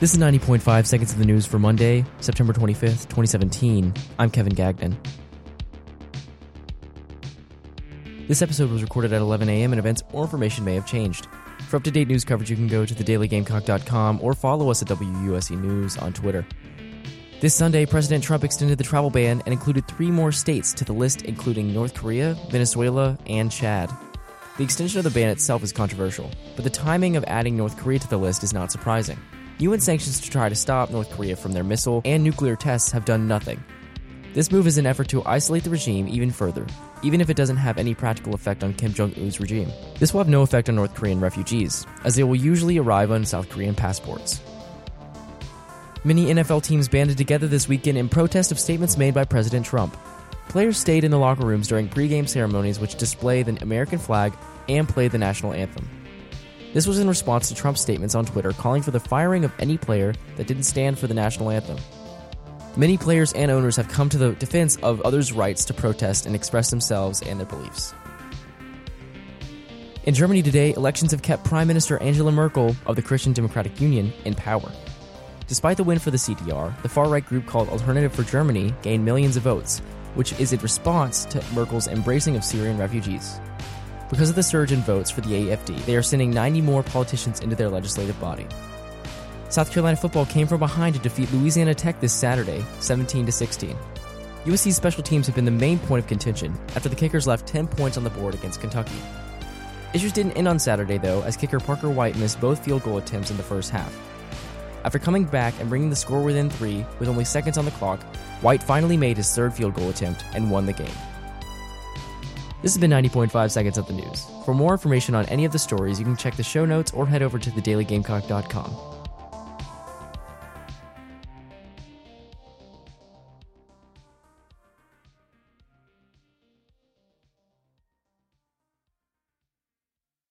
This is 90.5 seconds of the news for Monday, September 25th, 2017. I'm Kevin Gagnon. This episode was recorded at 11 a.m. and events or information may have changed. For up to date news coverage, you can go to thedailygamecock.com or follow us at WUSC News on Twitter. This Sunday, President Trump extended the travel ban and included three more states to the list, including North Korea, Venezuela, and Chad. The extension of the ban itself is controversial, but the timing of adding North Korea to the list is not surprising. UN sanctions to try to stop North Korea from their missile and nuclear tests have done nothing. This move is an effort to isolate the regime even further, even if it doesn't have any practical effect on Kim Jong un's regime. This will have no effect on North Korean refugees, as they will usually arrive on South Korean passports. Many NFL teams banded together this weekend in protest of statements made by President Trump. Players stayed in the locker rooms during pregame ceremonies which display the American flag and play the national anthem. This was in response to Trump's statements on Twitter calling for the firing of any player that didn't stand for the national anthem. Many players and owners have come to the defense of others' rights to protest and express themselves and their beliefs. In Germany today, elections have kept Prime Minister Angela Merkel of the Christian Democratic Union in power. Despite the win for the CDR, the far right group called Alternative for Germany gained millions of votes, which is in response to Merkel's embracing of Syrian refugees. Because of the surge in votes for the AFD, they are sending 90 more politicians into their legislative body. South Carolina football came from behind to defeat Louisiana Tech this Saturday, 17 to 16. USC's special teams have been the main point of contention after the kickers left 10 points on the board against Kentucky. Issues didn't end on Saturday though, as kicker Parker White missed both field goal attempts in the first half. After coming back and bringing the score within three with only seconds on the clock, White finally made his third field goal attempt and won the game. This has been 90.5 seconds of the news. For more information on any of the stories, you can check the show notes or head over to thedailygamecock.com.